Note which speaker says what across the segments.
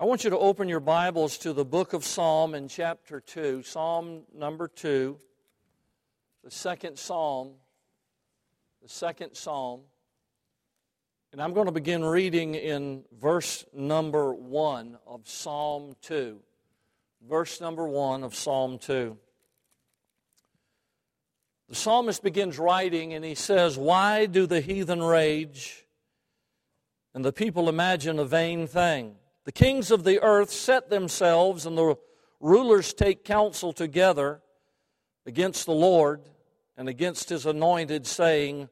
Speaker 1: I want you to open your Bibles to the book of Psalm in chapter 2, Psalm number 2, the second Psalm, the second Psalm. And I'm going to begin reading in verse number 1 of Psalm 2. Verse number 1 of Psalm 2. The psalmist begins writing and he says, Why do the heathen rage and the people imagine a vain thing? The kings of the earth set themselves, and the rulers take counsel together against the Lord and against his anointed, saying,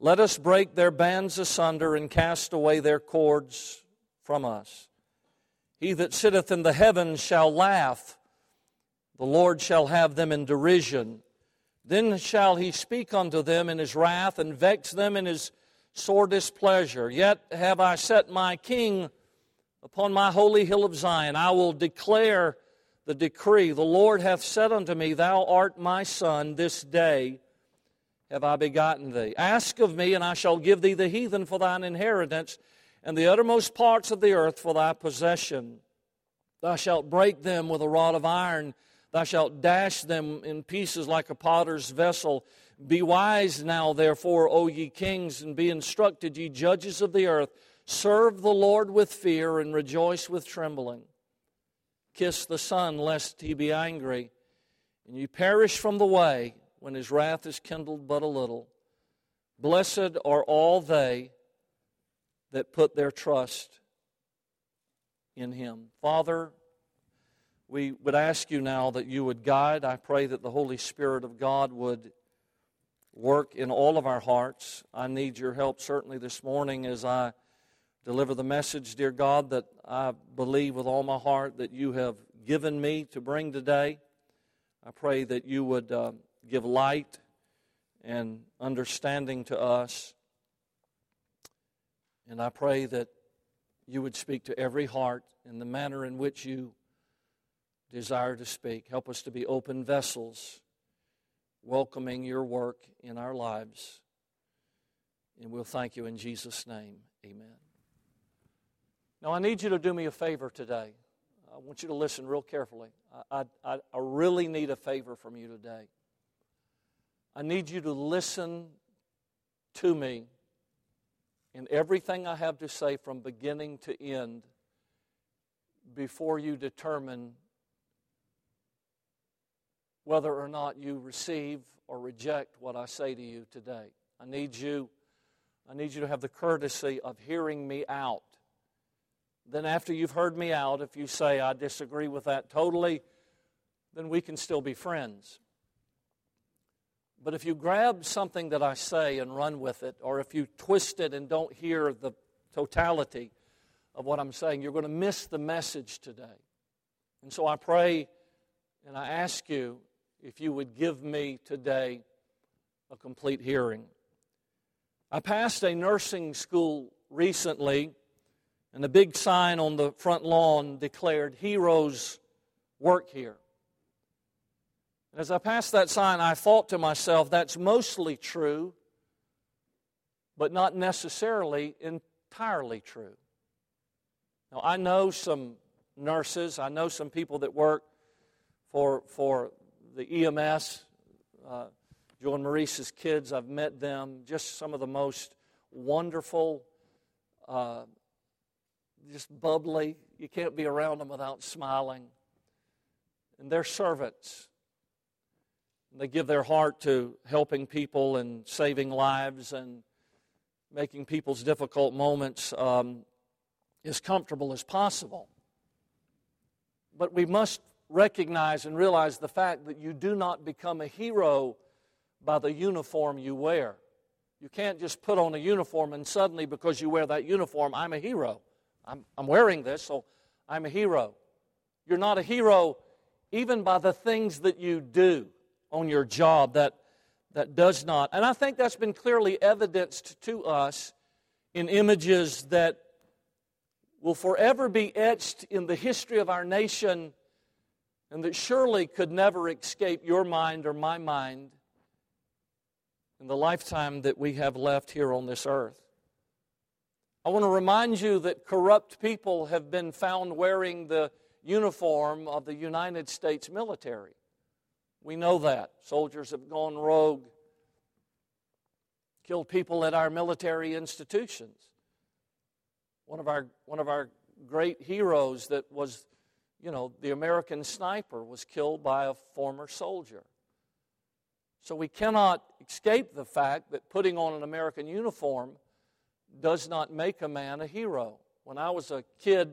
Speaker 1: Let us break their bands asunder and cast away their cords from us. He that sitteth in the heavens shall laugh, the Lord shall have them in derision. Then shall he speak unto them in his wrath and vex them in his sore displeasure. Yet have I set my king upon my holy hill of Zion. I will declare the decree. The Lord hath said unto me, Thou art my son, this day have I begotten thee. Ask of me, and I shall give thee the heathen for thine inheritance, and the uttermost parts of the earth for thy possession. Thou shalt break them with a rod of iron, thou shalt dash them in pieces like a potter's vessel. Be wise now, therefore, O ye kings, and be instructed, ye judges of the earth. Serve the Lord with fear and rejoice with trembling. Kiss the Son, lest he be angry, and you perish from the way when his wrath is kindled but a little. Blessed are all they that put their trust in him. Father, we would ask you now that you would guide. I pray that the Holy Spirit of God would work in all of our hearts. I need your help certainly this morning as I deliver the message, dear God, that I believe with all my heart that you have given me to bring today. I pray that you would uh, give light and understanding to us. And I pray that you would speak to every heart in the manner in which you desire to speak. Help us to be open vessels, welcoming your work in our lives. And we'll thank you in Jesus' name. Amen. Now, I need you to do me a favor today. I want you to listen real carefully. I, I, I really need a favor from you today. I need you to listen to me in everything I have to say from beginning to end before you determine whether or not you receive or reject what I say to you today. I need you I need you to have the courtesy of hearing me out. Then, after you've heard me out, if you say, I disagree with that totally, then we can still be friends. But if you grab something that I say and run with it, or if you twist it and don't hear the totality of what I'm saying, you're going to miss the message today. And so I pray and I ask you if you would give me today a complete hearing. I passed a nursing school recently and a big sign on the front lawn declared, Heroes work here. And as I passed that sign, I thought to myself, that's mostly true, but not necessarily entirely true. Now, I know some nurses, I know some people that work for, for the EMS, uh, Joe and Maurice's kids. I've met them, just some of the most wonderful, uh, just bubbly. You can't be around them without smiling. And they're servants. They give their heart to helping people and saving lives and making people's difficult moments um, as comfortable as possible. But we must recognize and realize the fact that you do not become a hero by the uniform you wear. You can't just put on a uniform and suddenly, because you wear that uniform, I'm a hero. I'm, I'm wearing this, so I'm a hero. You're not a hero even by the things that you do on your job that, that does not. And I think that's been clearly evidenced to us in images that will forever be etched in the history of our nation and that surely could never escape your mind or my mind in the lifetime that we have left here on this earth. I want to remind you that corrupt people have been found wearing the uniform of the United States military. We know that. Soldiers have gone rogue, killed people at our military institutions. One of our, one of our great heroes that was, you know, the American sniper was killed by a former soldier. So we cannot escape the fact that putting on an American uniform does not make a man a hero. When I was a kid,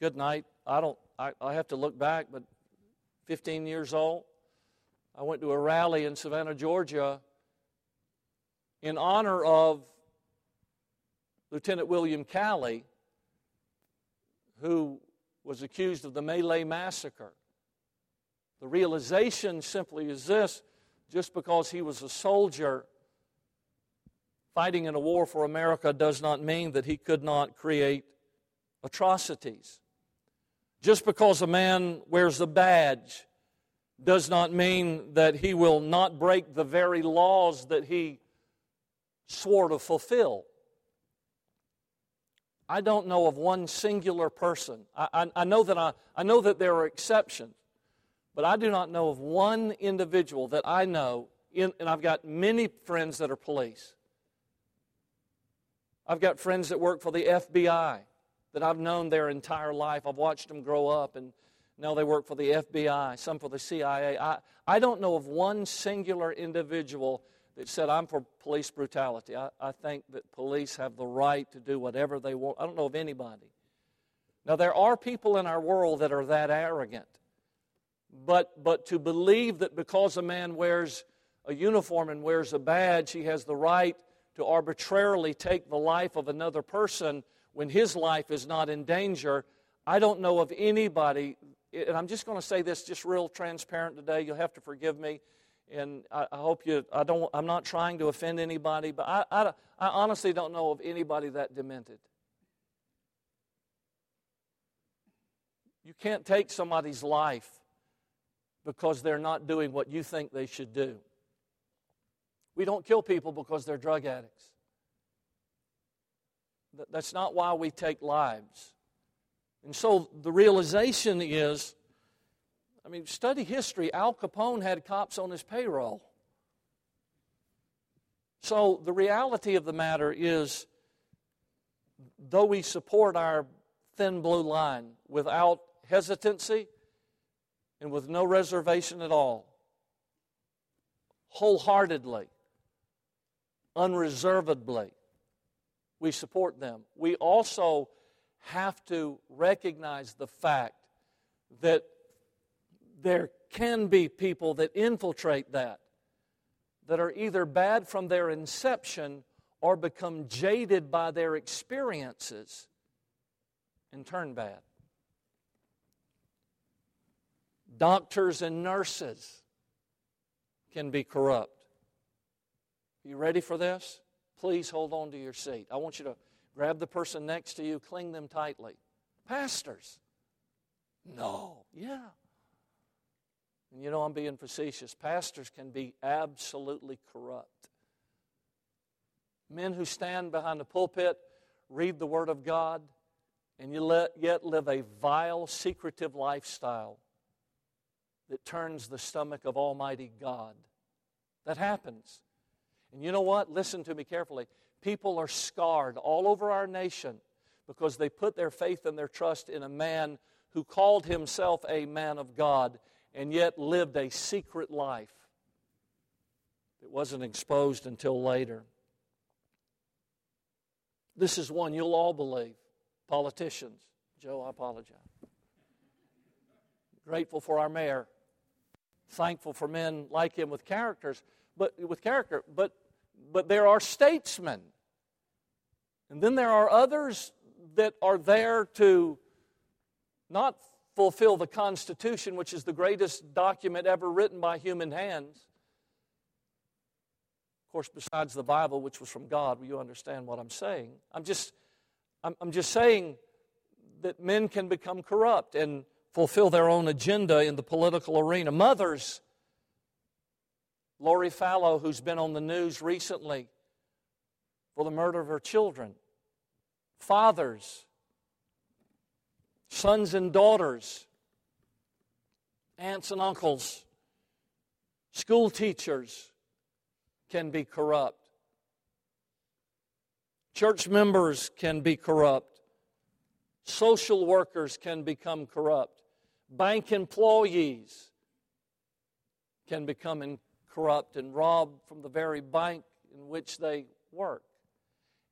Speaker 1: good night, I don't I, I have to look back, but 15 years old, I went to a rally in Savannah, Georgia in honor of Lieutenant William Calley, who was accused of the My Lai massacre. The realization simply is this just because he was a soldier fighting in a war for America does not mean that he could not create atrocities. Just because a man wears a badge does not mean that he will not break the very laws that he swore to fulfill. I don't know of one singular person. I, I, I, know that I, I know that there are exceptions. But I do not know of one individual that I know, in, and I've got many friends that are police. I've got friends that work for the FBI that I've known their entire life. I've watched them grow up, and now they work for the FBI, some for the CIA. I, I don't know of one singular individual that said, I'm for police brutality. I, I think that police have the right to do whatever they want. I don't know of anybody. Now, there are people in our world that are that arrogant. But, but to believe that because a man wears a uniform and wears a badge, he has the right to arbitrarily take the life of another person when his life is not in danger, I don't know of anybody, and I'm just going to say this just real transparent today. You'll have to forgive me, and I, hope you, I don't, I'm not trying to offend anybody, but I, I, I honestly don't know of anybody that demented. You can't take somebody's life because they're not doing what you think they should do. We don't kill people because they're drug addicts. That's not why we take lives. And so the realization is I mean, study history. Al Capone had cops on his payroll. So the reality of the matter is, though we support our thin blue line without hesitancy, and with no reservation at all, wholeheartedly, unreservedly, we support them. We also have to recognize the fact that there can be people that infiltrate that, that are either bad from their inception or become jaded by their experiences and turn bad doctors and nurses can be corrupt. You ready for this? Please hold on to your seat. I want you to grab the person next to you, cling them tightly. Pastors. No. Yeah. And you know, I'm being facetious. Pastors can be absolutely corrupt. Men who stand behind the pulpit, read the Word of God, and yet live a vile, secretive lifestyle that turns the stomach of Almighty God. That happens. And you know what? Listen to me carefully. People are scarred all over our nation because they put their faith and their trust in a man who called himself a man of God and yet lived a secret life that wasn't exposed until later. This is one you'll all believe. Politicians. Joe, I apologize. Grateful for our mayor thankful for men like him with characters, but with character, but but there are statesmen. And then there are others that are there to not fulfill the Constitution, which is the greatest document ever written by human hands. Of course, besides the Bible, which was from God, you understand what I'm saying? I'm just, I'm, I'm just saying that men can become corrupt. And fulfill their own agenda in the political arena. Mothers, Lori Vallow, who's been on the news recently for the murder of her children, fathers, sons and daughters, aunts and uncles, school teachers can be corrupt. Church members can be corrupt. Social workers can become corrupt. Bank employees can become corrupt and robbed from the very bank in which they work.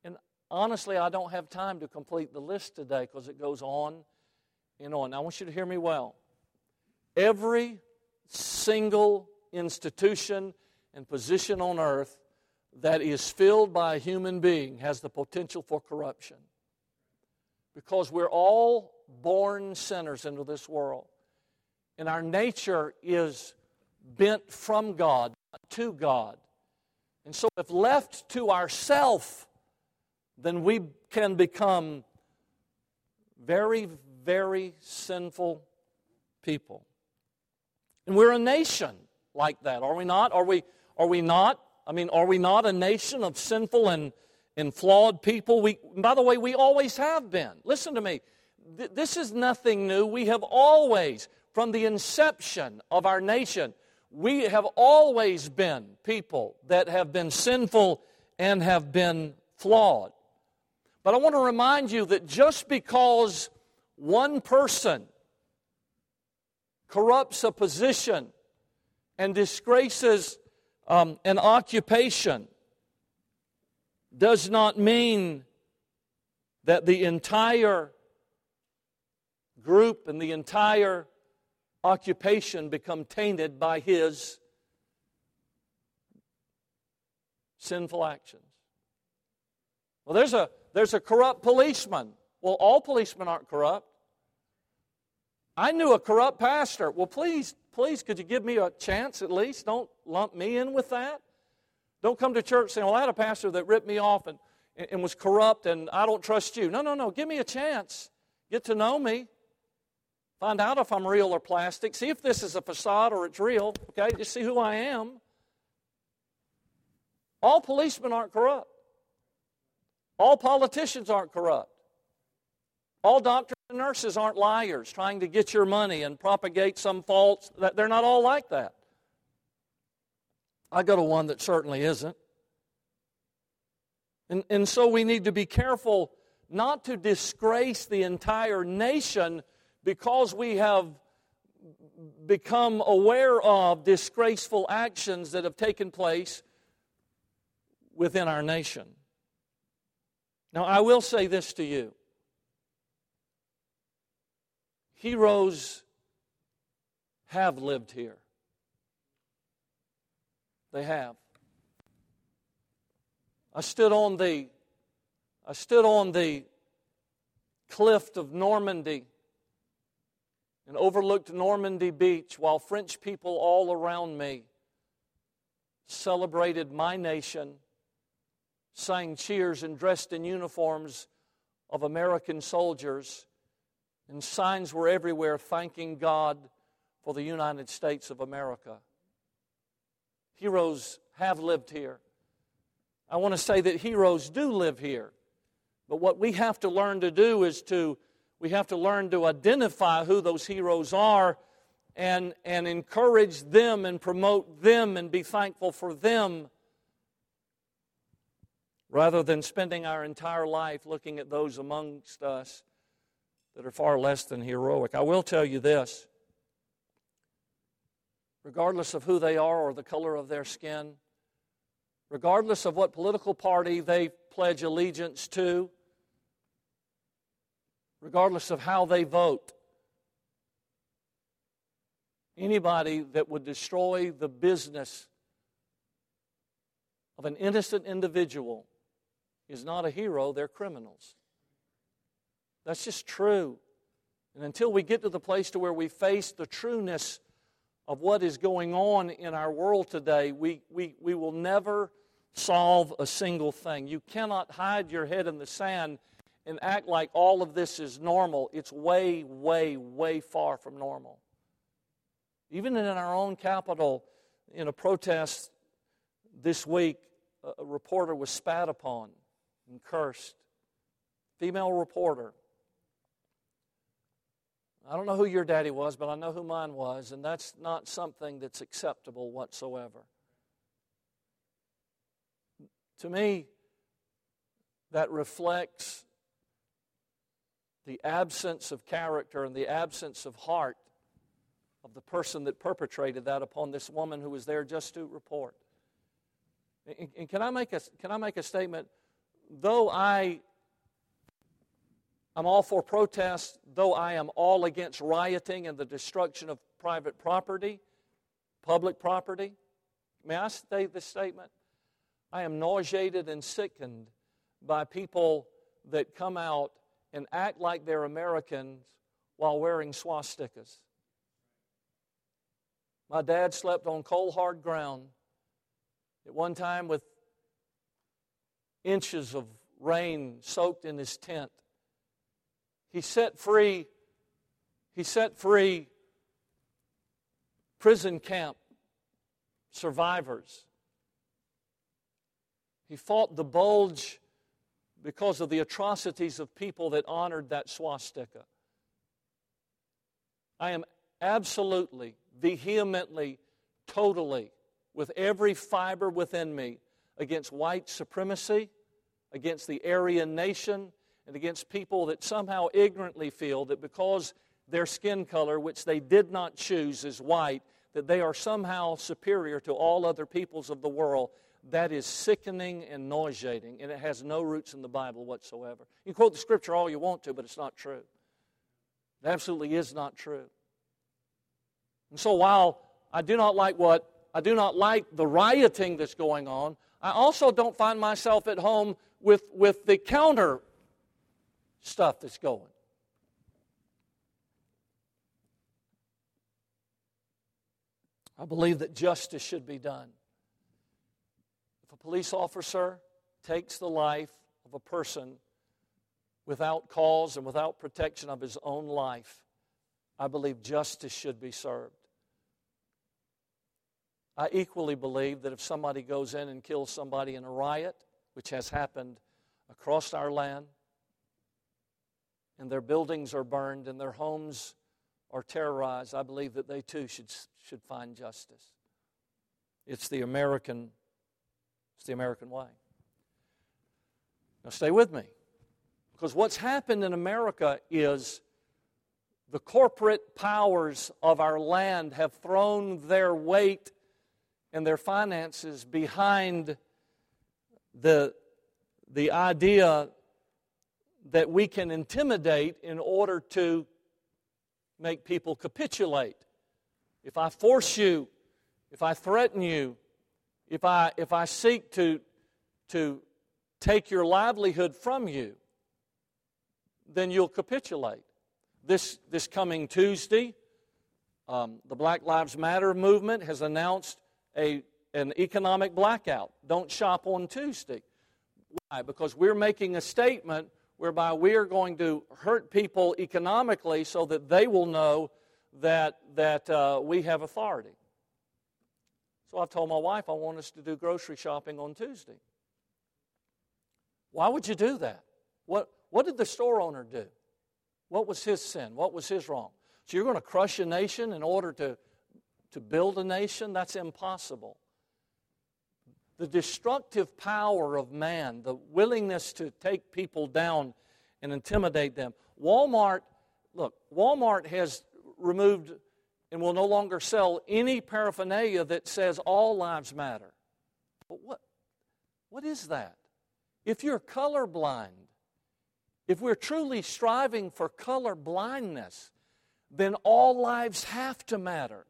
Speaker 1: And honestly, I don't have time to complete the list today because it goes on and on. I want you to hear me well. Every single institution and position on earth that is filled by a human being has the potential for corruption. Because we're all born sinners into this world. And our nature is bent from God to God. And so, if left to ourself, then we can become very, very sinful people. And we're a nation like that, are we not? Are we, are we not? I mean, are we not a nation of sinful and, and flawed people? We, by the way, we always have been. Listen to me. Th- this is nothing new. We have always, from the inception of our nation, we have always been people that have been sinful and have been flawed. But I want to remind you that just because one person corrupts a position and disgraces um, an occupation does not mean that the entire group and the entire occupation become tainted by his sinful actions. Well, there's a, there's a corrupt policeman. Well, all policemen aren't corrupt. I knew a corrupt pastor. Well, please, please, could you give me a chance at least? Don't lump me in with that. Don't come to church saying, well, I had a pastor that ripped me off and, and was corrupt and I don't trust you. No, no, no. Give me a chance. Get to know me. Find out if I'm real or plastic. See if this is a facade or it's real. Okay, just see who I am. All policemen aren't corrupt. All politicians aren't corrupt. All doctors and nurses aren't liars trying to get your money and propagate some false. That they're not all like that. I go to one that certainly isn't. And, and so we need to be careful not to disgrace the entire nation because we have become aware of disgraceful actions that have taken place within our nation. Now, I will say this to you heroes have lived here. They have. I stood on the I stood on the cliff of Normandy and overlooked Normandy Beach while French people all around me celebrated my nation, sang cheers, and dressed in uniforms of American soldiers, and signs were everywhere thanking God for the United States of America. Heroes have lived here. I want to say that heroes do live here. But what we have to learn to do is to we have to learn to identify who those heroes are and, and encourage them and promote them and be thankful for them rather than spending our entire life looking at those amongst us that are far less than heroic. I will tell you this regardless of who they are or the color of their skin, regardless of what political party they pledge allegiance to, regardless of how they vote. Anybody that would destroy the business of an innocent individual is not a hero, they're criminals. That's just true. And until we get to the place to where we face the trueness of what is going on in our world today, we, we, we will never solve a single thing. You cannot hide your head in the sand and act like all of this is normal. It's way, way, way far from normal. Even in our own capital, in a protest this week, a reporter was spat upon and cursed. female reporter. I don't know who your daddy was, but I know who mine was, and that's not something that's acceptable whatsoever. To me, that reflects the absence of character and the absence of heart of the person that perpetrated that upon this woman who was there just to report. And, and can, I make a, can I make a statement? Though I I'm all for protest, though I am all against rioting and the destruction of private property, public property. May I state this statement? I am nauseated and sickened by people that come out and act like they're Americans while wearing swastikas. My dad slept on cold, hard ground at one time with inches of rain soaked in his tent. He set free, he set free prison camp survivors. He fought the bulge because of the atrocities of people that honored that swastika. I am absolutely, vehemently, totally, with every fiber within me, against white supremacy, against the Aryan nation, and against people that somehow ignorantly feel that because their skin color, which they did not choose, is white, that they are somehow superior to all other peoples of the world. That is sickening and nauseating, and it has no roots in the Bible whatsoever. You quote the scripture all you want to, but it's not true. It absolutely is not true. And so while I do not like what I do not like the rioting that's going on, I also don't find myself at home with, with the counter stuff that's going. I believe that justice should be done. Police officer takes the life of a person without cause and without protection of his own life, I believe justice should be served. I equally believe that if somebody goes in and kills somebody in a riot, which has happened across our land, and their buildings are burned and their homes are terrorized, I believe that they too should, should find justice. It's the American, it's the American way. Now stay with me. Because what's happened in America is the corporate powers of our land have thrown their weight and their finances behind the, the idea that we can intimidate in order to make people capitulate. If I force you, if I threaten you, if I, if I seek to, to take your livelihood from you, then you'll capitulate. This, this coming Tuesday, um, the Black Lives Matter movement has announced a, an economic blackout. Don't shop on Tuesday. Why? Because we're making a statement whereby we are going to hurt people economically so that they will know that, that uh, we have authority. So I've told my wife I want us to do grocery shopping on Tuesday. Why would you do that? What, what did the store owner do? What was his sin? What was his wrong? So you're going to crush a nation in order to, to build a nation? That's impossible the destructive power of man, the willingness to take people down and intimidate them. Walmart, look, Walmart has removed and will no longer sell any paraphernalia that says all lives matter. But what, what is that? If you're colorblind, if we're truly striving for color blindness, then all lives have to matter.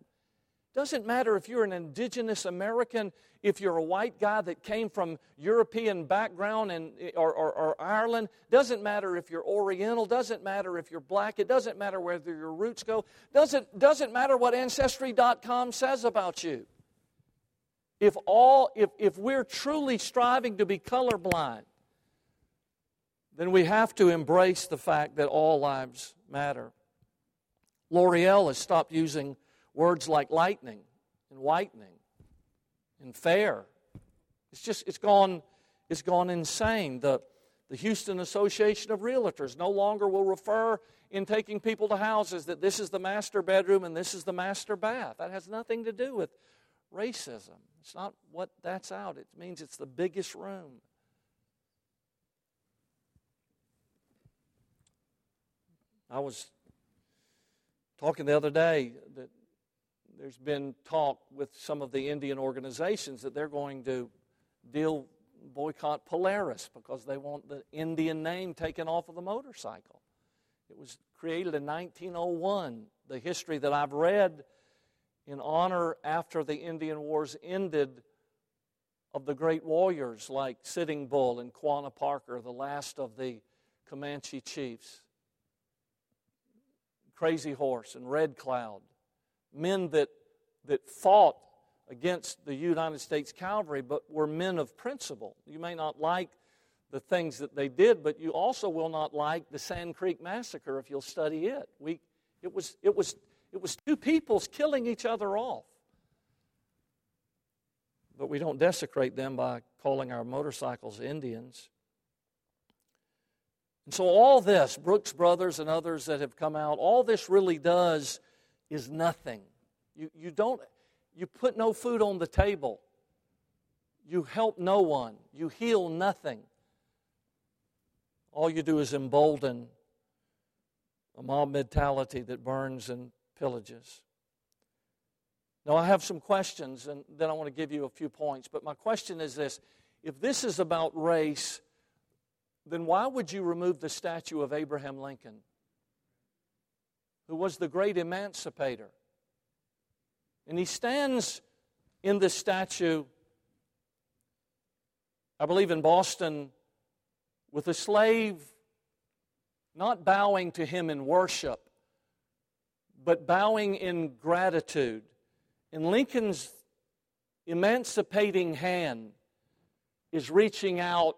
Speaker 1: Doesn't matter if you're an indigenous American, if you're a white guy that came from European background and, or, or, or, Ireland. Doesn't matter if you're Oriental. Doesn't matter if you're black. It doesn't matter whether your roots go. Doesn't, doesn't matter what Ancestry.com says about you. If, all, if, if we're truly striving to be colorblind, then we have to embrace the fact that all lives matter. L'Oreal has stopped using Words like lightning and whitening and fair. It's just, it's gone, it's gone insane. The, The Houston Association of Realtors no longer will refer in taking people to houses that this is the master bedroom and this is the master bath. That has nothing to do with racism. It's not what that's out, it means it's the biggest room. I was talking the other day that there's been talk with some of the Indian organizations that they're going to deal boycott Polaris because they want the Indian name taken off of the motorcycle. It was created in 1901. The history that I've read in honor after the Indian Wars ended of the great warriors like Sitting Bull and Quanah Parker, the last of the Comanche chiefs, Crazy Horse and Red Cloud, men that, that fought against the United States cavalry, but were men of principle. You may not like the things that they did, but you also will not like the Sand Creek Massacre if you'll study it. We, it, was, it, was, it was two peoples killing each other off. But we don't desecrate them by calling our motorcycles Indians. And so, all this, Brooks Brothers and others that have come out, all this really does is nothing. You, you don't you put no food on the table. You help no one. You heal nothing. All you do is embolden a mob mentality that burns and pillages. Now, I have some questions, and then I want to give you a few points. But my question is this if this is about race, then why would you remove the statue of Abraham Lincoln, who was the great emancipator? And he stands in this statue, I believe in Boston, with a slave not bowing to him in worship, but bowing in gratitude. And Lincoln's emancipating hand is reaching out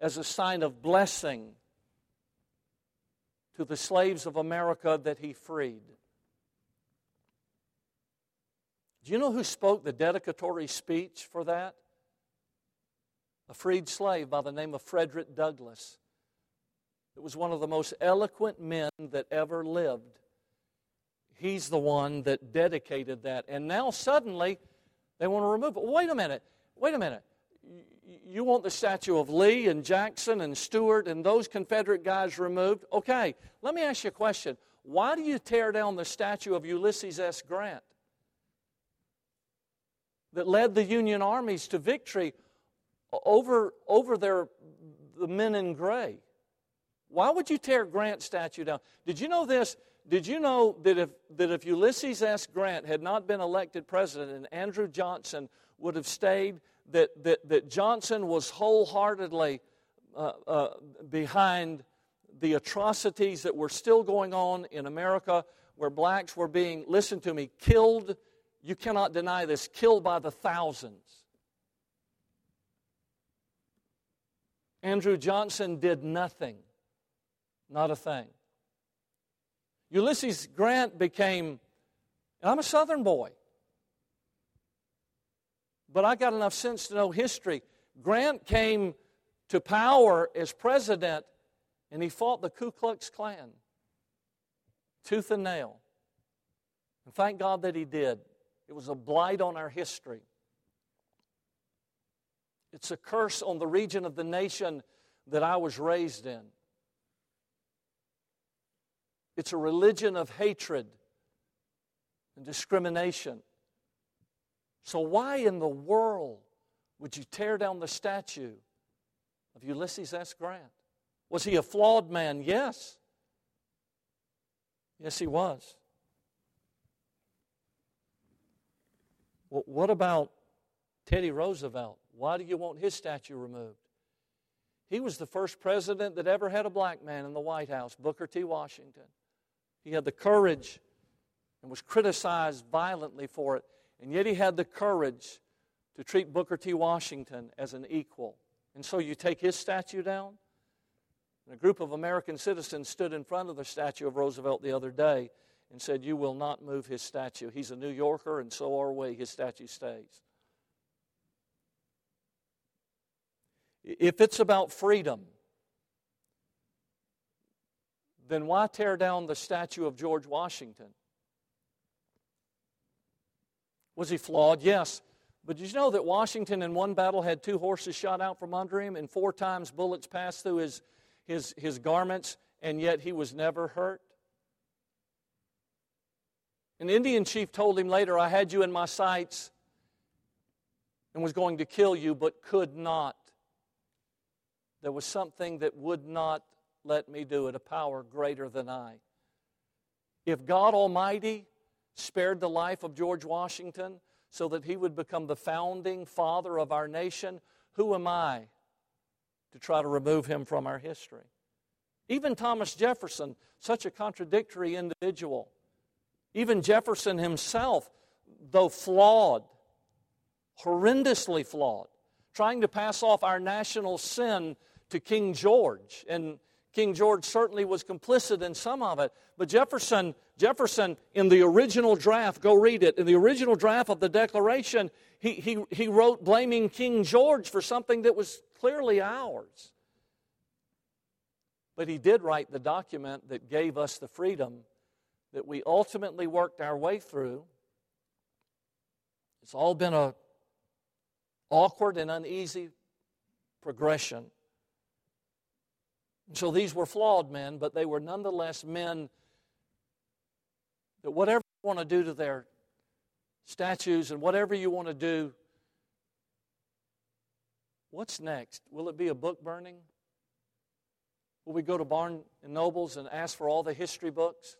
Speaker 1: as a sign of blessing to the slaves of America that he freed. Do you know who spoke the dedicatory speech for that? A freed slave by the name of Frederick Douglass. It was one of the most eloquent men that ever lived. He's the one that dedicated that. And now suddenly they want to remove it. Wait a minute. Wait a minute. You want the statue of Lee and Jackson and Stuart and those Confederate guys removed? Okay, let me ask you a question. Why do you tear down the statue of Ulysses S. Grant? that led the Union armies to victory over, over their, the men in gray. Why would you tear Grant's statue down? Did you know this? Did you know that if, that if Ulysses S. Grant had not been elected president and Andrew Johnson would have stayed, that, that, that Johnson was wholeheartedly uh, uh, behind the atrocities that were still going on in America, where blacks were being, listen to me, killed you cannot deny this, killed by the thousands. Andrew Johnson did nothing, not a thing. Ulysses Grant became, I'm a Southern boy, but I got enough sense to know history. Grant came to power as president and he fought the Ku Klux Klan tooth and nail. And thank God that he did. It was a blight on our history. It's a curse on the region of the nation that I was raised in. It's a religion of hatred and discrimination. So, why in the world would you tear down the statue of Ulysses S. Grant? Was he a flawed man? Yes. Yes, he was. Well, what about Teddy Roosevelt? Why do you want his statue removed? He was the first president that ever had a black man in the White House, Booker T. Washington. He had the courage and was criticized violently for it, and yet he had the courage to treat Booker T. Washington as an equal. And so you take his statue down? And a group of American citizens stood in front of the statue of Roosevelt the other day and said, You will not move his statue. He's a New Yorker, and so are we. His statue stays. If it's about freedom, then why tear down the statue of George Washington? Was he flawed? Yes. But did you know that Washington in one battle had two horses shot out from under him and four times bullets passed through his, his, his garments, and yet he was never hurt? An Indian chief told him later, I had you in my sights and was going to kill you, but could not. There was something that would not let me do it, a power greater than I. If God Almighty spared the life of George Washington so that he would become the founding father of our nation, who am I to try to remove him from our history? Even Thomas Jefferson, such a contradictory individual, even Jefferson himself, though flawed, horrendously flawed, trying to pass off our national sin to King George. And King George certainly was complicit in some of it. But Jefferson, Jefferson, in the original draft, go read it, in the original draft of the Declaration, he, he, he wrote blaming King George for something that was clearly ours. But he did write the document that gave us the freedom that we ultimately worked our way through. It's all been a awkward and uneasy progression. So these were flawed men, but they were nonetheless men that whatever you want to do to their statues and whatever you want to do, what's next? Will it be a book burning? Will we go to Barnes and Nobles and ask for all the history books?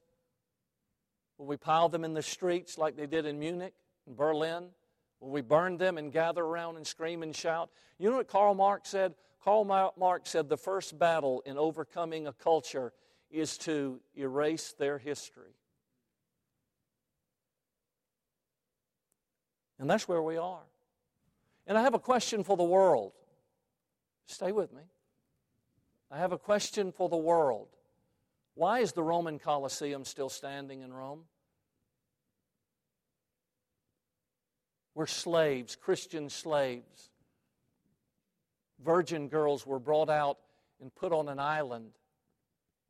Speaker 1: Will we pile them in the streets like they did in Munich and Berlin? Will we burn them and gather around and scream and shout? You know what Karl Marx said? Karl Marx said the first battle in overcoming a culture is to erase their history. And that's where we are. And I have a question for the world. Stay with me. I have a question for the world. Why is the Roman Colosseum still standing in Rome? We're slaves, Christian slaves. Virgin girls were brought out and put on an island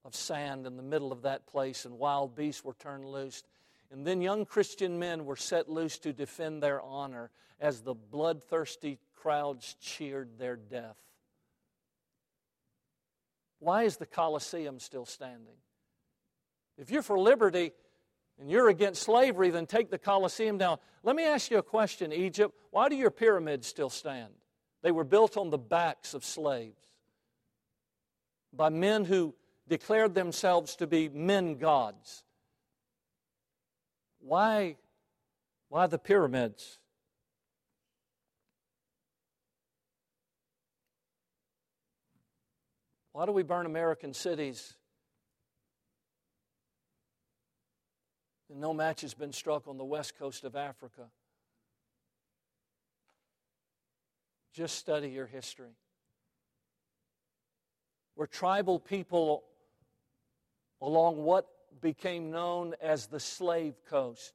Speaker 1: of sand in the middle of that place, and wild beasts were turned loose. And then young Christian men were set loose to defend their honor as the bloodthirsty crowds cheered their death. Why is the Colosseum still standing? If you're for liberty and you're against slavery, then take the Colosseum down. Let me ask you a question, Egypt. Why do your pyramids still stand? They were built on the backs of slaves by men who declared themselves to be men gods. Why, why the pyramids? Why do we burn American cities? No match has been struck on the west coast of Africa. Just study your history. Where tribal people along what became known as the slave coast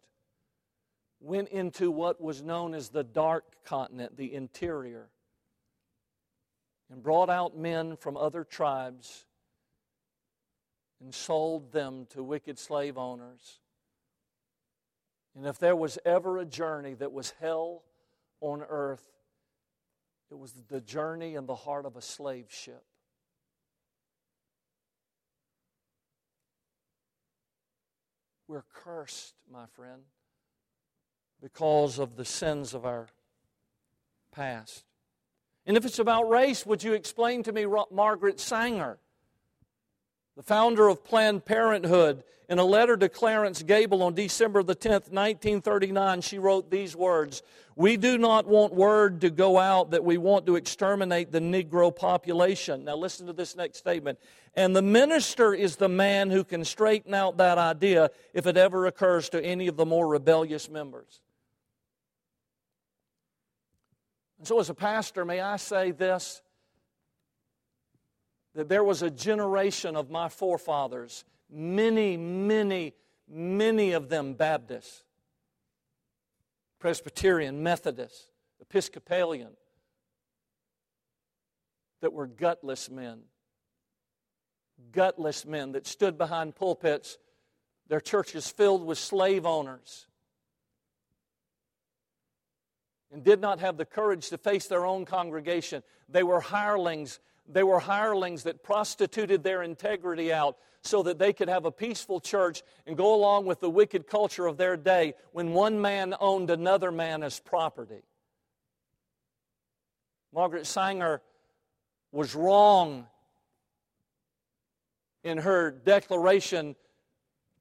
Speaker 1: went into what was known as the dark continent, the interior and brought out men from other tribes and sold them to wicked slave owners. And if there was ever a journey that was hell on earth, it was the journey in the heart of a slave ship. We're cursed, my friend, because of the sins of our past. And if it's about race, would you explain to me Margaret Sanger, the founder of Planned Parenthood? In a letter to Clarence Gamble on December the 10th, 1939, she wrote these words We do not want word to go out that we want to exterminate the Negro population. Now, listen to this next statement. And the minister is the man who can straighten out that idea if it ever occurs to any of the more rebellious members. And so, as a pastor, may I say this that there was a generation of my forefathers, many, many, many of them Baptists, Presbyterian, Methodist, Episcopalian, that were gutless men gutless men that stood behind pulpits, their churches filled with slave owners, and did not have the courage to face their own congregation. They were hirelings. They were hirelings that prostituted their integrity out so that they could have a peaceful church and go along with the wicked culture of their day when one man owned another man as property. Margaret Sanger was wrong in her declaration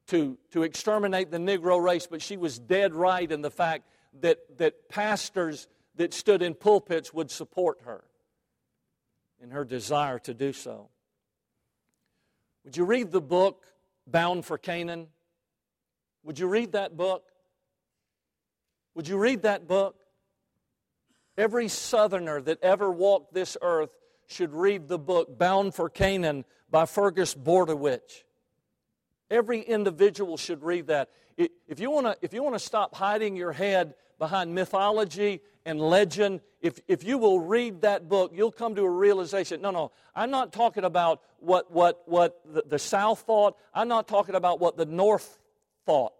Speaker 1: to, to exterminate the Negro race, but she was dead right in the fact that, that pastors that stood in pulpits would support her in her desire to do so. Would you read the book Bound for Canaan? Would you read that book? Would you read that book? Every Southerner that ever walked this earth should read the book Bound for Canaan by Fergus Bordewich. Every individual should read that. If you want to, if you want to stop hiding your head behind mythology and legend, if, if you will read that book, you'll come to a realization. No, no, I'm not talking about what, what, what the, the South thought. I'm not talking about what the North thought.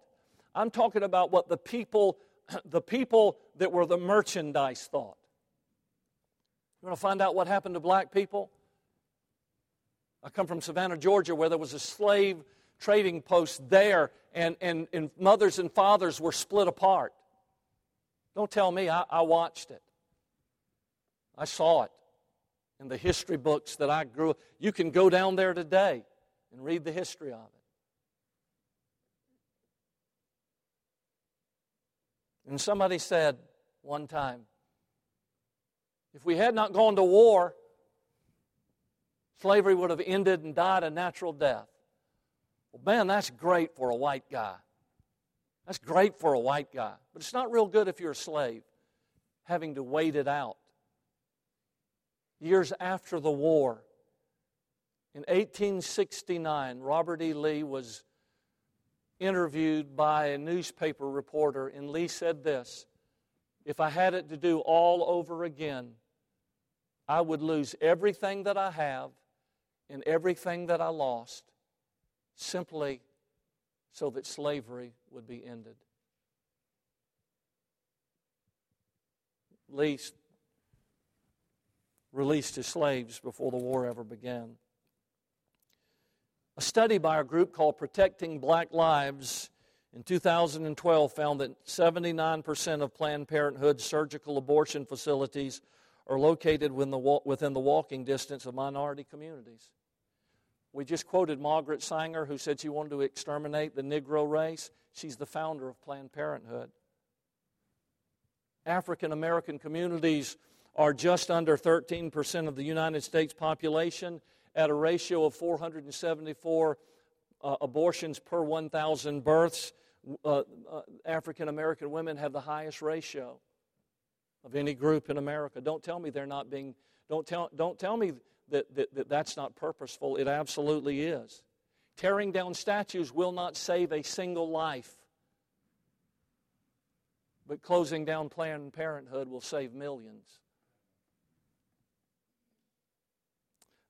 Speaker 1: I'm talking about what the people, the people that were the merchandise thought. You want to find out what happened to black people? I come from Savannah, Georgia, where there was a slave trading post there, and, and, and mothers and fathers were split apart. Don't tell me, I, I watched it. I saw it in the history books that I grew up. You can go down there today and read the history of it. And somebody said one time, if we had not gone to war, slavery would have ended and died a natural death. Well, man, that's great for a white guy. That's great for a white guy. But it's not real good if you're a slave, having to wait it out. Years after the war, in 1869, Robert E. Lee was interviewed by a newspaper reporter, and Lee said this If I had it to do all over again, I would lose everything that I have and everything that I lost simply so that slavery would be ended. Least released as slaves before the war ever began. A study by a group called Protecting Black Lives in 2012 found that 79% of Planned Parenthood surgical abortion facilities are located within the walking distance of minority communities. We just quoted Margaret Sanger, who said she wanted to exterminate the Negro race. She's the founder of Planned Parenthood. African American communities are just under 13% of the United States population at a ratio of 474 uh, abortions per 1,000 births. Uh, uh, African American women have the highest ratio of any group in America. Don't tell me they're not being, don't tell, don't tell me that, that, that that's not purposeful. It absolutely is. Tearing down statues will not save a single life. But closing down Planned Parenthood will save millions.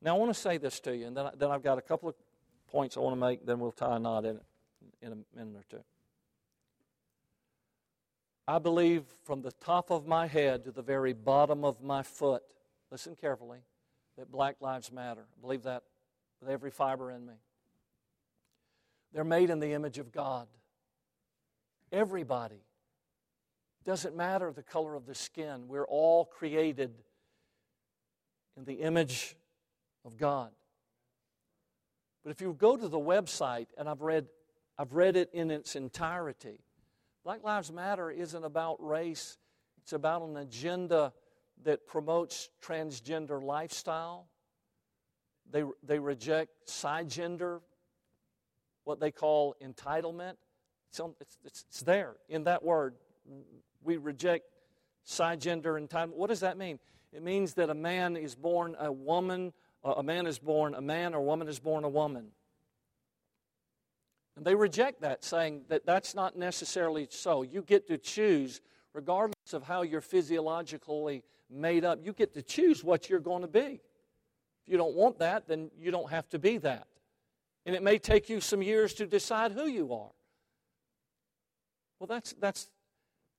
Speaker 1: Now, I want to say this to you, and then, then I've got a couple of points I want to make, then we'll tie a knot in it in a minute or two. I believe from the top of my head to the very bottom of my foot, listen carefully, that black lives matter. I believe that with every fiber in me. They're made in the image of God. Everybody. Doesn't matter the color of the skin. We're all created in the image of God. But if you go to the website, and I've read, I've read it in its entirety, Black Lives Matter isn't about race, it's about an agenda that promotes transgender lifestyle. They, they reject cisgender, what they call entitlement. It's, it's, it's there in that word. We reject cisgender entitlement. What does that mean? It means that a man is born a woman, a man is born a man, or a woman is born a woman. And they reject that, saying that that's not necessarily so. You get to choose, regardless of how you're physiologically made up, you get to choose what you're going to be. If you don't want that, then you don't have to be that. And it may take you some years to decide who you are. Well, that's, that's,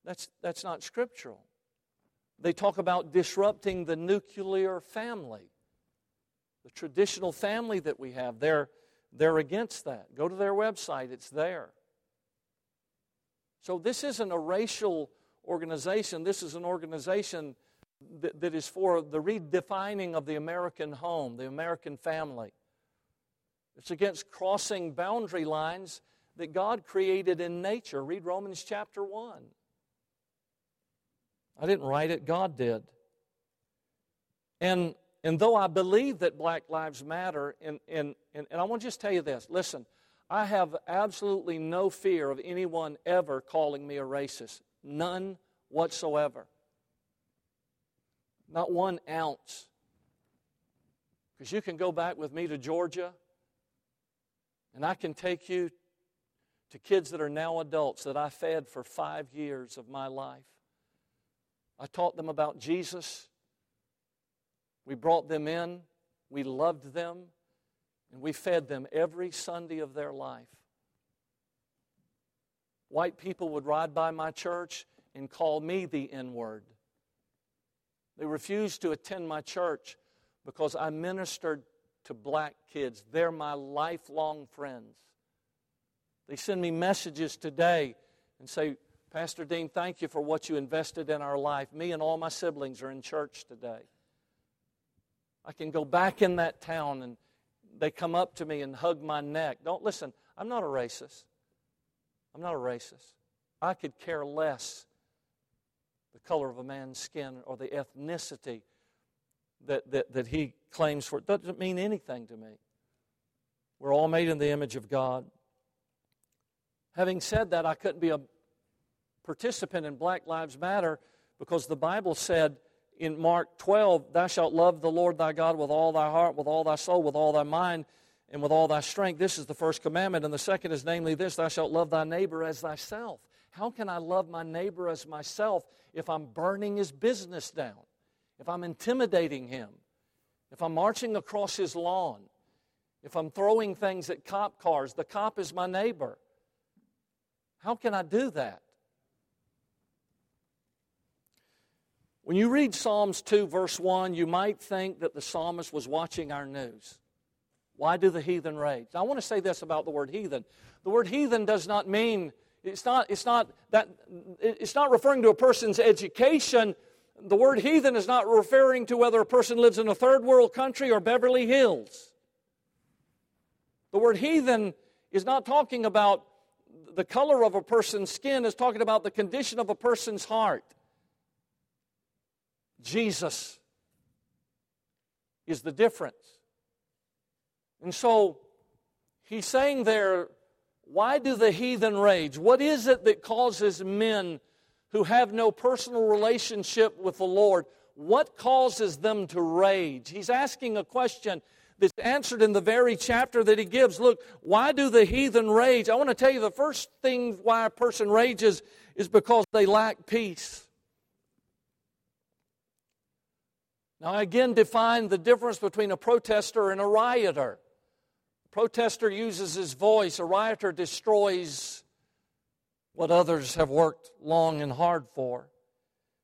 Speaker 1: that's, that's not scriptural. They talk about disrupting the nuclear family, the traditional family that we have. They're, they're against that. Go to their website, it's there. So, this isn't a racial organization, this is an organization that, that is for the redefining of the American home, the American family. It's against crossing boundary lines that God created in nature. Read Romans chapter 1. I didn't write it, God did. And, and though I believe that Black Lives Matter, and, and, and, and I want to just tell you this listen, I have absolutely no fear of anyone ever calling me a racist. None whatsoever. Not one ounce. Because you can go back with me to Georgia, and I can take you to kids that are now adults that I fed for five years of my life. I taught them about Jesus. We brought them in. We loved them. And we fed them every Sunday of their life. White people would ride by my church and call me the N word. They refused to attend my church because I ministered to black kids. They're my lifelong friends. They send me messages today and say, Pastor Dean, thank you for what you invested in our life. Me and all my siblings are in church today. I can go back in that town and they come up to me and hug my neck. Don't listen, I'm not a racist. I'm not a racist. I could care less the color of a man's skin or the ethnicity that, that, that he claims for. It doesn't mean anything to me. We're all made in the image of God. Having said that, I couldn't be a participant in Black Lives Matter because the Bible said in Mark 12, Thou shalt love the Lord thy God with all thy heart, with all thy soul, with all thy mind, and with all thy strength. This is the first commandment. And the second is, namely, this Thou shalt love thy neighbor as thyself. How can I love my neighbor as myself if I'm burning his business down, if I'm intimidating him, if I'm marching across his lawn, if I'm throwing things at cop cars? The cop is my neighbor. How can I do that? When you read Psalms 2, verse 1, you might think that the psalmist was watching our news. Why do the heathen rage? I want to say this about the word heathen. The word heathen does not mean, it's not, it's not, that, it's not referring to a person's education. The word heathen is not referring to whether a person lives in a third world country or Beverly Hills. The word heathen is not talking about the color of a person's skin, it's talking about the condition of a person's heart. Jesus is the difference. And so he's saying there, why do the heathen rage? What is it that causes men who have no personal relationship with the Lord? What causes them to rage? He's asking a question that's answered in the very chapter that he gives. Look, why do the heathen rage? I want to tell you the first thing why a person rages is because they lack peace. Now, I again define the difference between a protester and a rioter. A protester uses his voice, a rioter destroys what others have worked long and hard for.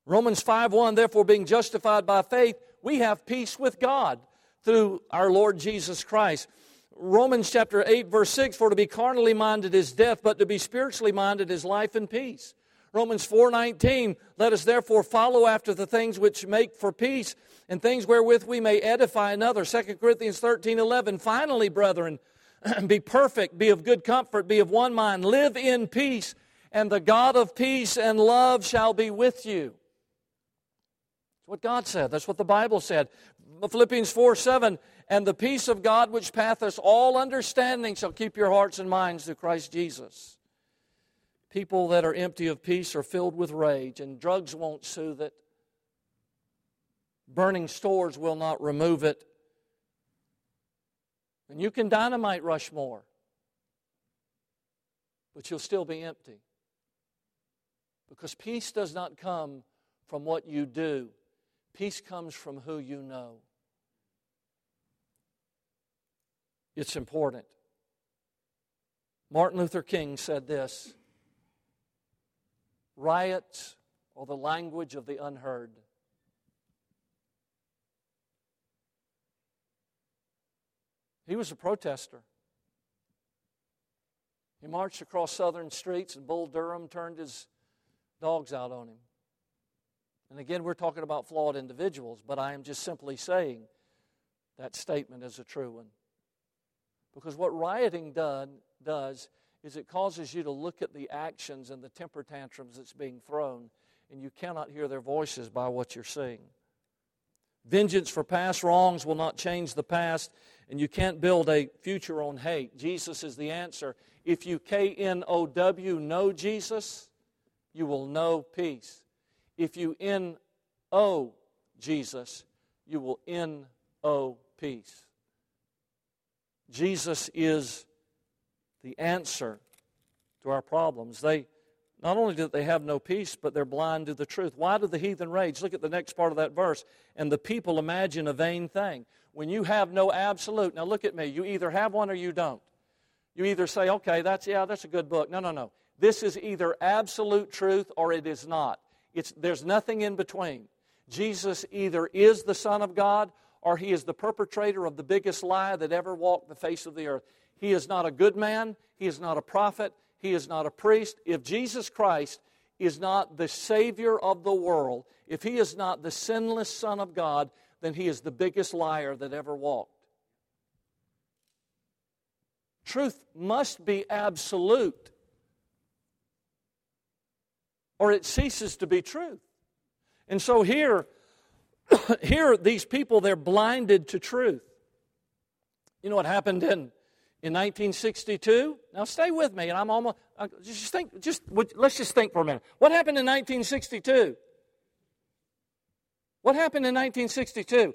Speaker 1: Romans 5:1 Therefore being justified by faith we have peace with God through our Lord Jesus Christ. Romans chapter 8 verse 6 For to be carnally minded is death but to be spiritually minded is life and peace. Romans 4:19 Let us therefore follow after the things which make for peace and things wherewith we may edify another. 2 Corinthians 13:11 Finally, brethren, be perfect, be of good comfort, be of one mind, live in peace, and the God of peace and love shall be with you. That's what God said. That's what the Bible said. Philippians 4 7, and the peace of God which passeth all understanding shall keep your hearts and minds through Christ Jesus. People that are empty of peace are filled with rage, and drugs won't soothe it. Burning stores will not remove it. And you can dynamite Rushmore, but you'll still be empty. Because peace does not come from what you do, peace comes from who you know. It's important. Martin Luther King said this Riots or the language of the unheard. He was a protester. He marched across southern streets, and Bull Durham turned his dogs out on him. And again, we're talking about flawed individuals, but I am just simply saying that statement is a true one. Because what rioting done, does is it causes you to look at the actions and the temper tantrums that's being thrown, and you cannot hear their voices by what you're seeing. Vengeance for past wrongs will not change the past, and you can't build a future on hate. Jesus is the answer. If you K N O W know Jesus, you will know peace. If you N O Jesus, you will N O peace. Jesus is the answer to our problems. They not only do they have no peace, but they're blind to the truth. Why do the heathen rage? Look at the next part of that verse. And the people imagine a vain thing. When you have no absolute, now look at me, you either have one or you don't. You either say, okay, that's, yeah, that's a good book. No, no, no. This is either absolute truth or it is not. It's, there's nothing in between. Jesus either is the Son of God or he is the perpetrator of the biggest lie that ever walked the face of the earth. He is not a good man. He is not a prophet. He is not a priest. If Jesus Christ is not the Savior of the world, if he is not the sinless Son of God, then he is the biggest liar that ever walked. Truth must be absolute, or it ceases to be truth. And so here, here these people, they're blinded to truth. You know what happened in, in 1962? Now stay with me, and I'm almost, uh, just think, just, let's just think for a minute. What happened in 1962? What happened in 1962?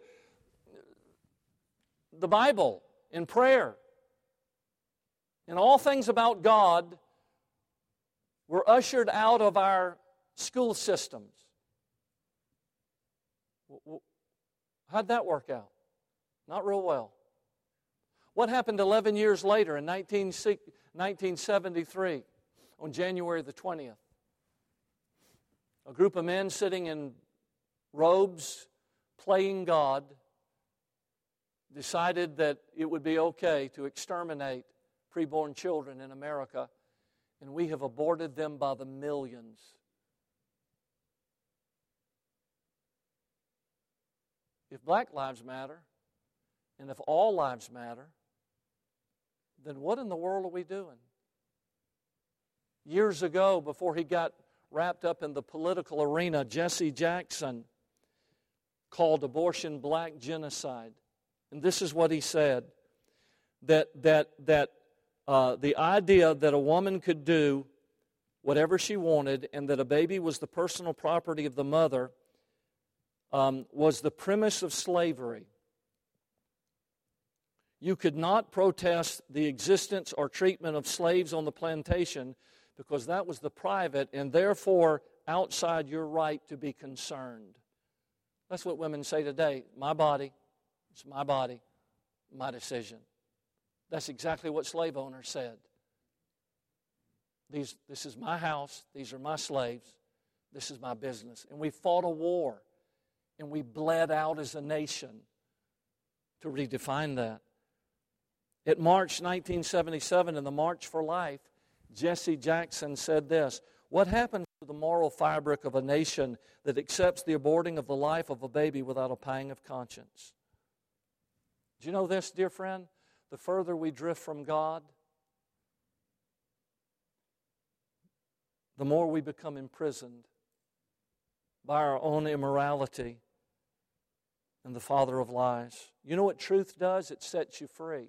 Speaker 1: The Bible in prayer and all things about God were ushered out of our school systems. How'd that work out? Not real well. What happened 11 years later in 1973 on January the 20th? A group of men sitting in robes playing God decided that it would be okay to exterminate preborn children in America, and we have aborted them by the millions. If black lives matter, and if all lives matter, then what in the world are we doing? Years ago, before he got wrapped up in the political arena, Jesse Jackson called abortion black genocide. And this is what he said that, that, that uh, the idea that a woman could do whatever she wanted and that a baby was the personal property of the mother um, was the premise of slavery. You could not protest the existence or treatment of slaves on the plantation because that was the private and therefore outside your right to be concerned. That's what women say today. My body, it's my body, my decision. That's exactly what slave owners said. These, this is my house, these are my slaves, this is my business. And we fought a war and we bled out as a nation to redefine that. At March 1977, in the March for Life, Jesse Jackson said this What happens to the moral fabric of a nation that accepts the aborting of the life of a baby without a pang of conscience? Do you know this, dear friend? the further we drift from God, the more we become imprisoned by our own immorality and the father of lies. You know what truth does? It sets you free.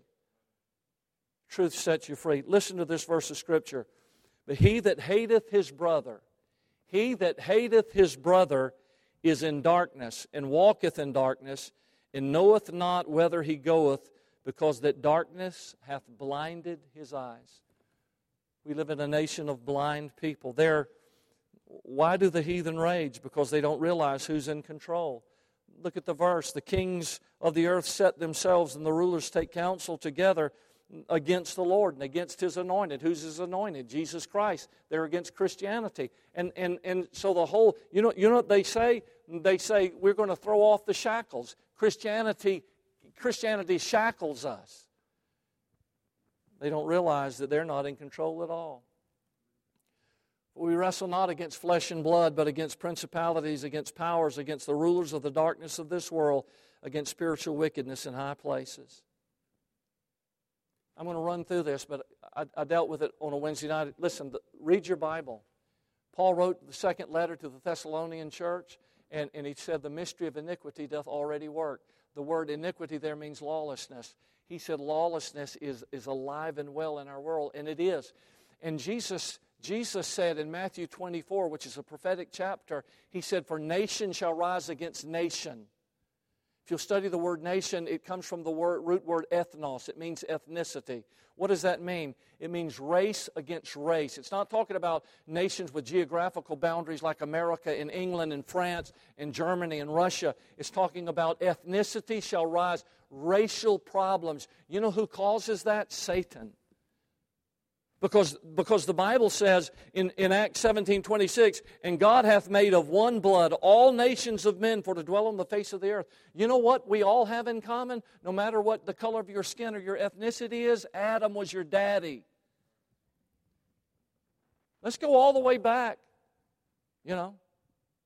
Speaker 1: Truth sets you free. Listen to this verse of Scripture. But he that hateth his brother, he that hateth his brother is in darkness, and walketh in darkness, and knoweth not whether he goeth, because that darkness hath blinded his eyes. We live in a nation of blind people. They're, why do the heathen rage? Because they don't realize who's in control. Look at the verse. The kings of the earth set themselves, and the rulers take counsel together against the Lord and against His anointed. Who's His anointed? Jesus Christ. They're against Christianity. And, and, and so the whole, you know, you know what they say? They say we're going to throw off the shackles. Christianity, Christianity shackles us. They don't realize that they're not in control at all. We wrestle not against flesh and blood, but against principalities, against powers, against the rulers of the darkness of this world, against spiritual wickedness in high places. I'm going to run through this, but I, I dealt with it on a Wednesday night. Listen, the, read your Bible. Paul wrote the second letter to the Thessalonian church, and, and he said, The mystery of iniquity doth already work. The word iniquity there means lawlessness. He said lawlessness is, is alive and well in our world, and it is. And Jesus Jesus said in Matthew 24, which is a prophetic chapter, he said, For nation shall rise against nation. If you'll study the word nation, it comes from the word, root word ethnos. It means ethnicity. What does that mean? It means race against race. It's not talking about nations with geographical boundaries like America and England and France and Germany and Russia. It's talking about ethnicity shall rise, racial problems. You know who causes that? Satan. Because, because the Bible says in, in Acts 17 26, and God hath made of one blood all nations of men for to dwell on the face of the earth. You know what we all have in common? No matter what the color of your skin or your ethnicity is, Adam was your daddy. Let's go all the way back. You know,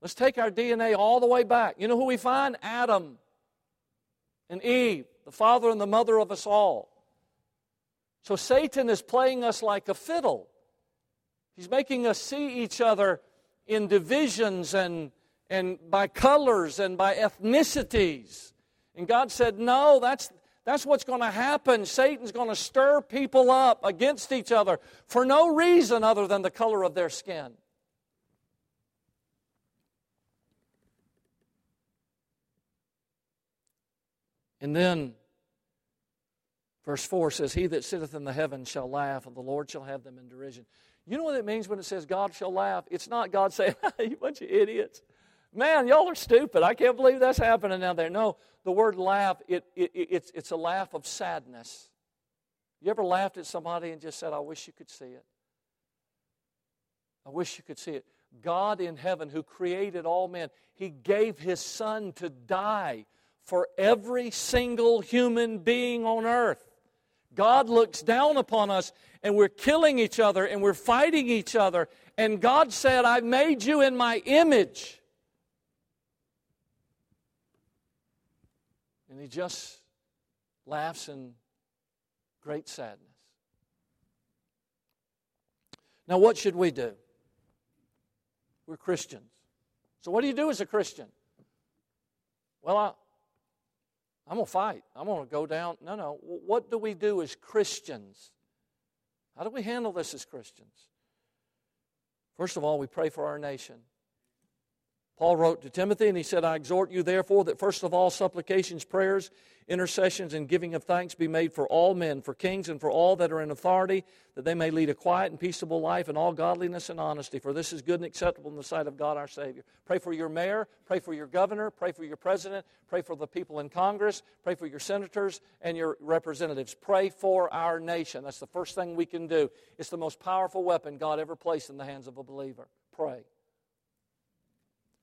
Speaker 1: let's take our DNA all the way back. You know who we find? Adam and Eve, the father and the mother of us all. So Satan is playing us like a fiddle. He's making us see each other in divisions and, and by colors and by ethnicities. And God said, No, that's, that's what's going to happen. Satan's going to stir people up against each other for no reason other than the color of their skin. And then Verse 4 says, He that sitteth in the heavens shall laugh, and the Lord shall have them in derision. You know what it means when it says God shall laugh? It's not God saying, You bunch of idiots. Man, y'all are stupid. I can't believe that's happening down there. No, the word laugh, it, it, it's, it's a laugh of sadness. You ever laughed at somebody and just said, I wish you could see it? I wish you could see it. God in heaven, who created all men, He gave His Son to die for every single human being on earth. God looks down upon us and we're killing each other and we're fighting each other. And God said, I made you in my image. And he just laughs in great sadness. Now, what should we do? We're Christians. So, what do you do as a Christian? Well, I, I'm going to fight. I'm going to go down. No, no. What do we do as Christians? How do we handle this as Christians? First of all, we pray for our nation. Paul wrote to Timothy and he said, I exhort you, therefore, that first of all, supplications, prayers, intercessions, and giving of thanks be made for all men, for kings, and for all that are in authority, that they may lead a quiet and peaceable life in all godliness and honesty. For this is good and acceptable in the sight of God our Savior. Pray for your mayor, pray for your governor, pray for your president, pray for the people in Congress, pray for your senators and your representatives. Pray for our nation. That's the first thing we can do. It's the most powerful weapon God ever placed in the hands of a believer. Pray.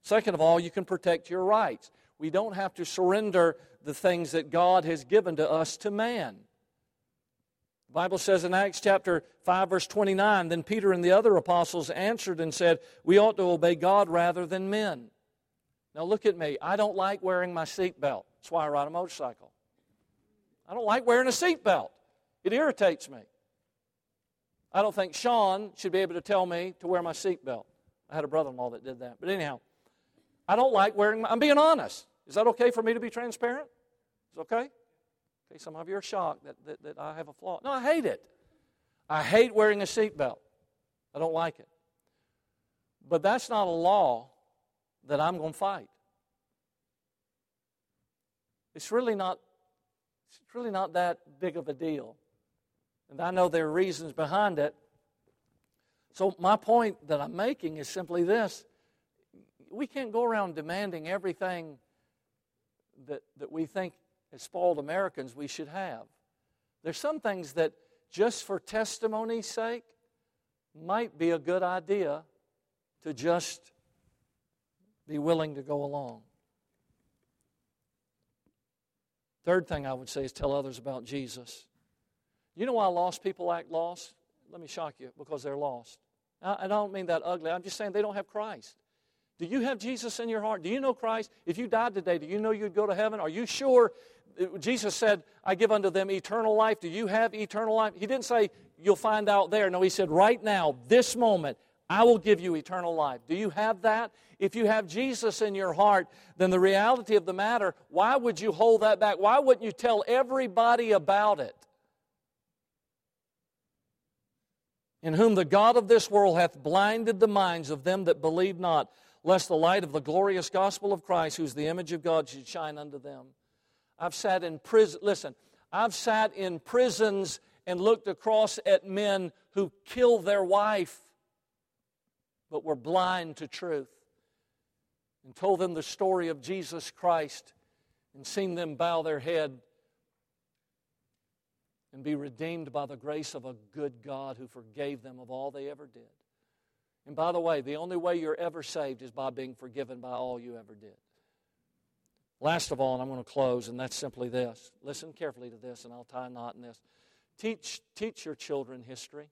Speaker 1: Second of all, you can protect your rights. We don't have to surrender the things that God has given to us to man. The Bible says in Acts chapter 5, verse 29, then Peter and the other apostles answered and said, We ought to obey God rather than men. Now look at me. I don't like wearing my seatbelt. That's why I ride a motorcycle. I don't like wearing a seatbelt, it irritates me. I don't think Sean should be able to tell me to wear my seatbelt. I had a brother in law that did that. But anyhow, I don't like wearing, I'm being honest. Is that okay for me to be transparent? Is okay? Okay, some of you are shocked that, that, that I have a flaw. No, I hate it. I hate wearing a seatbelt. I don't like it. But that's not a law that I'm going to fight. It's really not it's really not that big of a deal. And I know there are reasons behind it. So my point that I'm making is simply this we can't go around demanding everything that, that we think as spoiled Americans we should have. There's some things that, just for testimony's sake, might be a good idea to just be willing to go along. Third thing I would say is tell others about Jesus. You know why lost people act lost? Let me shock you because they're lost. I don't mean that ugly. I'm just saying they don't have Christ. Do you have Jesus in your heart? Do you know Christ? If you died today, do you know you'd go to heaven? Are you sure? Uh, Jesus said, I give unto them eternal life. Do you have eternal life? He didn't say, you'll find out there. No, he said, right now, this moment, I will give you eternal life. Do you have that? If you have Jesus in your heart, then the reality of the matter, why would you hold that back? Why wouldn't you tell everybody about it? In whom the God of this world hath blinded the minds of them that believe not, lest the light of the glorious gospel of Christ, who's the image of God, should shine unto them. I've sat in prison, listen, I've sat in prisons and looked across at men who killed their wife but were blind to truth and told them the story of Jesus Christ and seen them bow their head and be redeemed by the grace of a good God who forgave them of all they ever did. And by the way, the only way you're ever saved is by being forgiven by all you ever did. Last of all, and I'm going to close, and that's simply this. Listen carefully to this, and I'll tie a knot in this. Teach, teach your children history.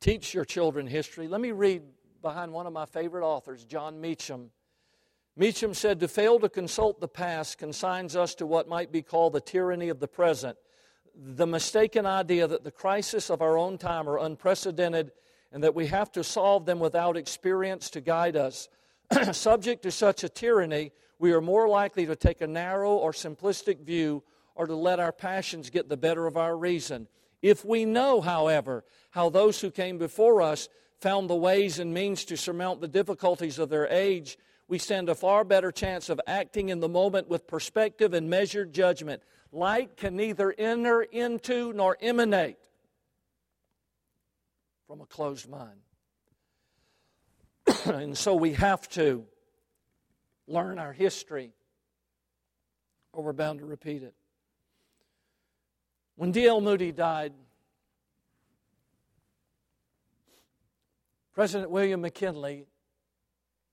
Speaker 1: Teach your children history. Let me read behind one of my favorite authors, Jon Meacham. Meacham said, To fail to consult the past consigns us to what might be called the tyranny of the present, the mistaken idea that the crisis of our own time are unprecedented and that we have to solve them without experience to guide us. Subject to such a tyranny, we are more likely to take a narrow or simplistic view or to let our passions get the better of our reason. If we know, however, how those who came before us found the ways and means to surmount the difficulties of their age, we stand a far better chance of acting in the moment with perspective and measured judgment. Light can neither enter into nor emanate from a closed mind. and so we have to learn our history, or we're bound to repeat it. When D.L. Moody died, President William McKinley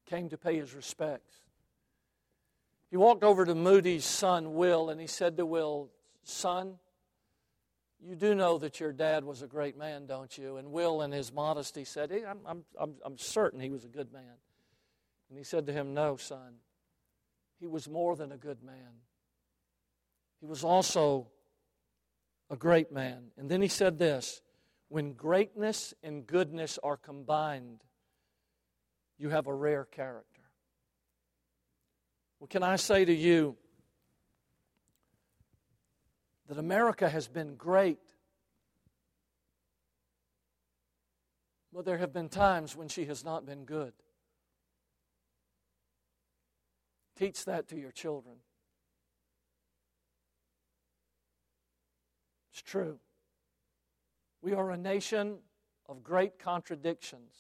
Speaker 1: came to pay his respects. He walked over to Moody's son, Will, and he said to Will, Son, you do know that your dad was a great man, don't you? And Will, in his modesty, said, I'm, I'm, I'm, I'm certain he was a good man. And he said to him, No, son, he was more than a good man. He was also a great man. And then he said this when greatness and goodness are combined, you have a rare character. Well, can I say to you, that America has been great. But there have been times when she has not been good. Teach that to your children. It's true. We are a nation of great contradictions.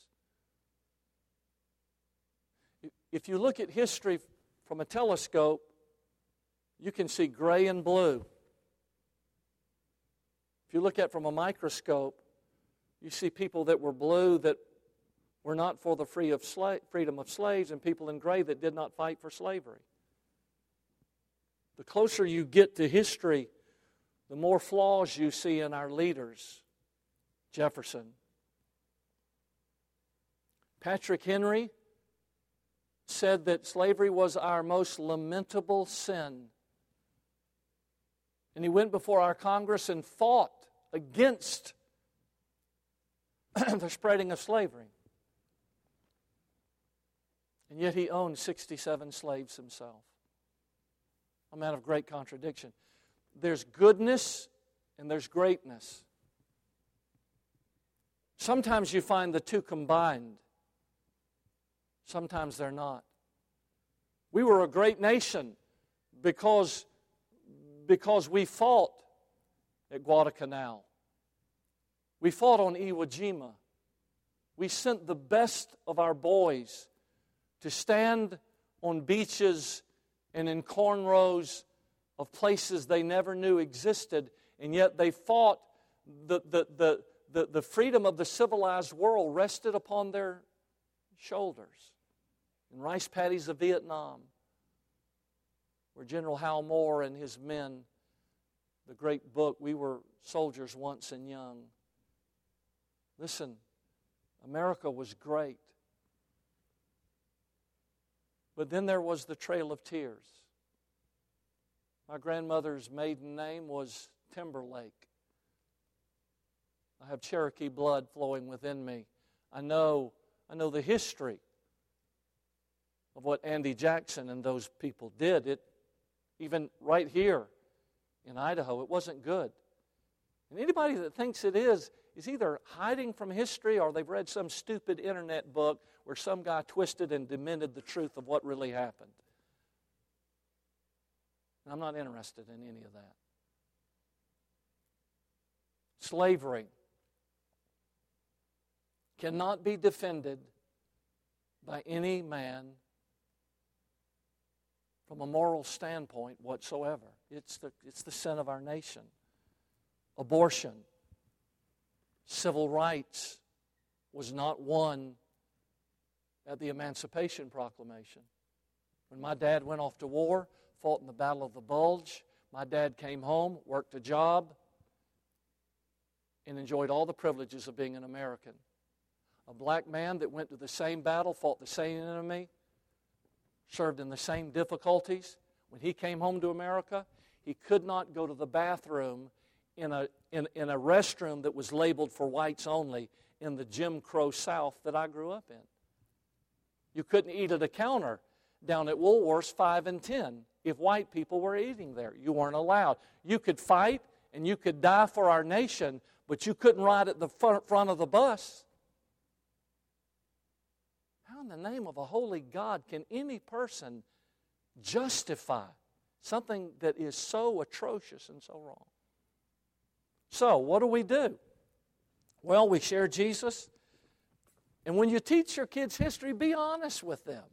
Speaker 1: If you look at history from a telescope, you can see gray and blue. If you look at from a microscope, you see people that were blue that were not for the free of sla- freedom of slaves, and people in gray that did not fight for slavery. The closer you get to history, the more flaws you see in our leaders. Jefferson. Patrick Henry said that slavery was our most lamentable sin. And he went before our Congress and fought against the spreading of slavery. And yet he owned 67 slaves himself. A man of great contradiction. There's goodness and there's greatness. Sometimes you find the two combined, sometimes they're not. We were a great nation because, because we fought at Guadalcanal. We fought on Iwo Jima. We sent the best of our boys to stand on beaches and in cornrows of places they never knew existed, and yet they fought. The, the, the, the, the freedom of the civilized world rested upon their shoulders. In rice paddies of Vietnam, where General Hal Moore and his men, the great book, We Were Soldiers Once and Young. Listen, America was great. But then there was the Trail of Tears. My grandmother's maiden name was Timberlake. I have Cherokee blood flowing within me. I know, I know the history of what Andy Jackson and those people did. It, even right here in Idaho, it wasn't good. And anybody that thinks it is is either hiding from history or they've read some stupid internet book where some guy twisted and demented the truth of what really happened. And I'm not interested in any of that. Slavery cannot be defended by any man from a moral standpoint whatsoever. It's the, it's the sin of our nation. Abortion, civil rights was not won at the Emancipation Proclamation. When my dad went off to war, fought in the Battle of the Bulge, my dad came home, worked a job, and enjoyed all the privileges of being an American a black man that went to the same battle, fought the same enemy, served in the same difficulties. When he came home to America, he could not go to the bathroom in a, in, in a restroom that was labeled for whites only in the Jim Crow South that I grew up in. You couldn't eat at a counter down at Woolworths 5 and 10 if white people were eating there. You weren't allowed. You could fight and you could die for our nation, but you couldn't ride at the front of the bus. How in the name of a holy God can any person justify something that is so atrocious and so wrong? So, what do we do? Well, we share Jesus. And when you teach your kids history, be honest with them.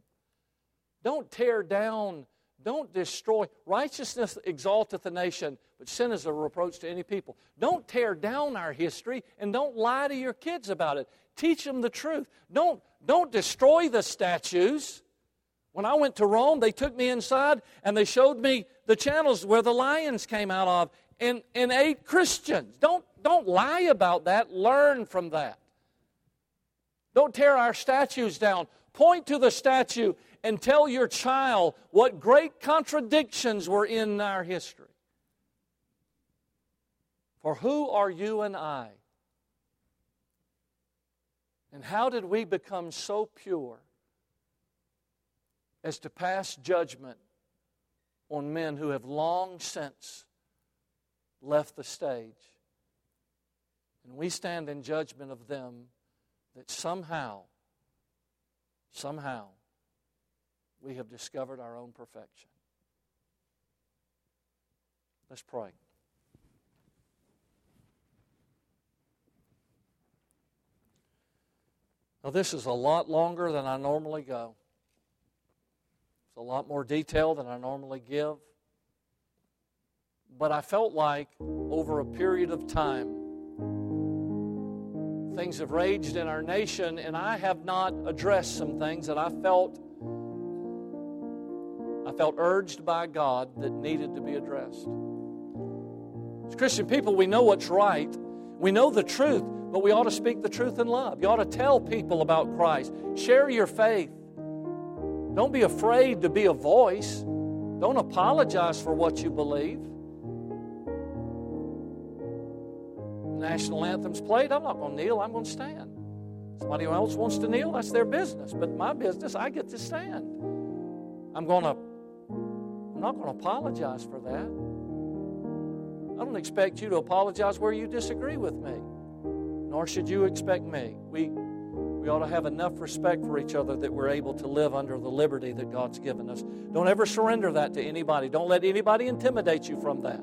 Speaker 1: Don't tear down, don't destroy. Righteousness exalteth a nation, but sin is a reproach to any people. Don't tear down our history and don't lie to your kids about it. Teach them the truth. Don't, don't destroy the statues. When I went to Rome, they took me inside and they showed me the channels where the lions came out of and, and ate Christians. Don't, don't lie about that. Learn from that. Don't tear our statues down. Point to the statue and tell your child what great contradictions were in our history. For who are you and I and how did we become so pure as to pass judgment on men who have long since left the stage? And we stand in judgment of them that somehow, somehow, we have discovered our own perfection. Let's pray. Now, this is a lot longer than I normally go. It's a lot more detail than I normally give. But I felt like over a period of time, things have raged in our nation, and I have not addressed some things that I felt I felt urged by God that needed to be addressed. As Christian people, we know what's right. We know the truth, but we ought to speak the truth in love. You ought to tell people about Christ. Share your faith. Don't be afraid to be a voice. Don't apologize for what you believe. National anthem's played. I'm not going to kneel. I'm going to stand. Somebody else wants to kneel. That's their business. But my business, I get to stand. I'm going to. I'm not going to apologize for that. I don't expect you to apologize where you disagree with me nor should you expect me. We, we ought to have enough respect for each other that we're able to live under the liberty that God's given us. Don't ever surrender that to anybody. Don't let anybody intimidate you from that.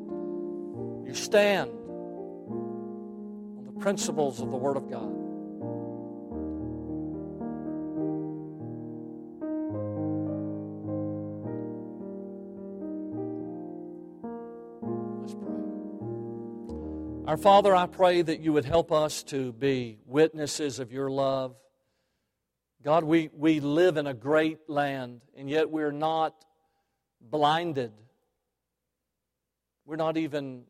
Speaker 1: You stand principles of the Word of God. Let's pray. Our Father, I pray that you would help us to be witnesses of your love. God, we, we live in a great land, and yet we're not blinded. We're not even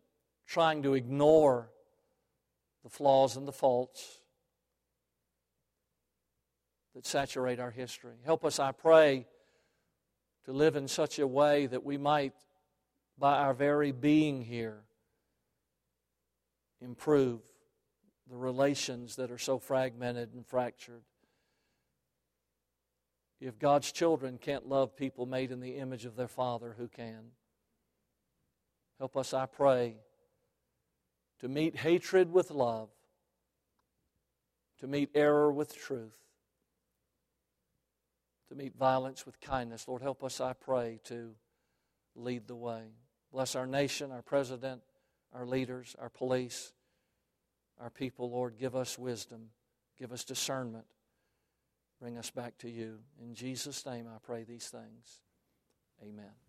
Speaker 1: trying to ignore the flaws and the faults that saturate our history. Help us, I pray, to live in such a way that we might, by our very being here, improve the relations that are so fragmented and fractured. If God's children can't love people made in the image of their Father, who can? Help us, I pray, to meet hatred with love, to meet error with truth, to meet violence with kindness. Lord, help us, I pray, to lead the way. Bless our nation, our president, our leaders, our police, our people. Lord, give us wisdom, give us discernment. Bring us back to you. In Jesus' name, I pray these things. Amen.